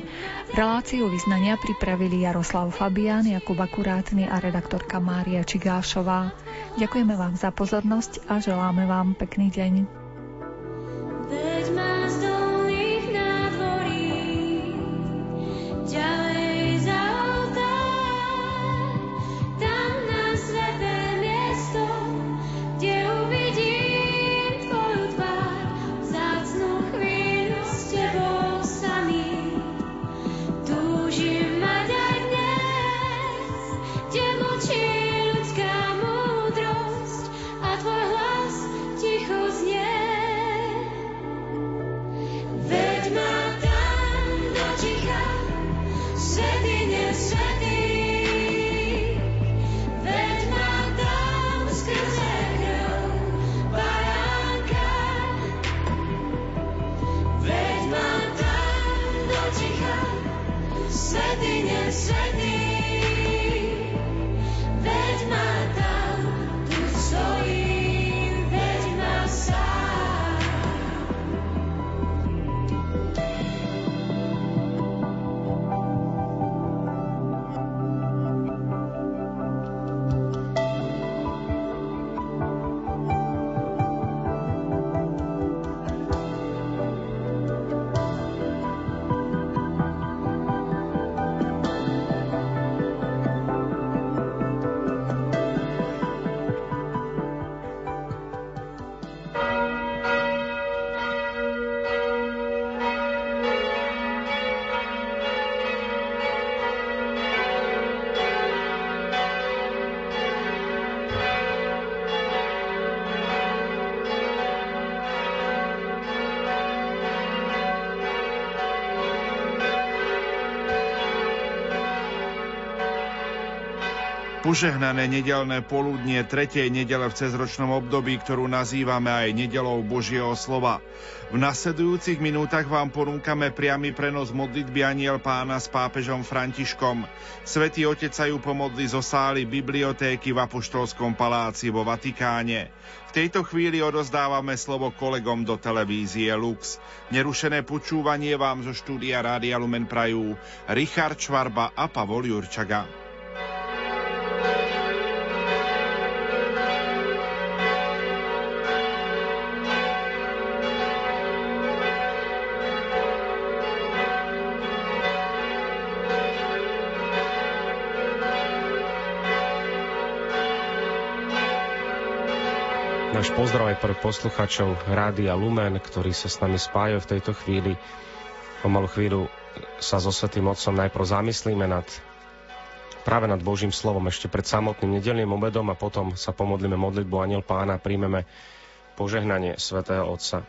Reláciu vyznania pripravili Jaroslav Fabián, Jakub Akurátny a redaktorka Mária Čigášová. Ďakujeme vám za pozornosť a želáme vám pekný deň. Požehnané nedelné poludnie tretej nedele v cezročnom období, ktorú nazývame aj nedelou Božieho slova. V nasledujúcich minútach vám ponúkame priamy prenos modlitby Aniel pána s pápežom Františkom. Svetý Otec sa ju pomodli zo sály bibliotéky v Apoštolskom paláci vo Vatikáne. V tejto chvíli odozdávame slovo kolegom do televízie Lux. Nerušené počúvanie vám zo štúdia Rádia Lumen prajú Richard Čvarba a Pavol Jurčaga. Náš pozdrav aj pre posluchačov Rádia Lumen, ktorí sa s nami spájajú v tejto chvíli. O malú chvíľu sa so Svetým Otcom najprv zamyslíme nad práve nad Božím slovom ešte pred samotným nedelným obedom a potom sa pomodlíme modlitbu Aniel Pána a príjmeme požehnanie Svetého Otca.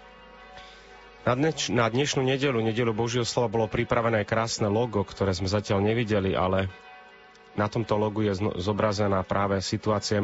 Na, dneč, na dnešnú nedelu, nedelu Božieho slova, bolo pripravené krásne logo, ktoré sme zatiaľ nevideli, ale na tomto logu je zobrazená práve situácia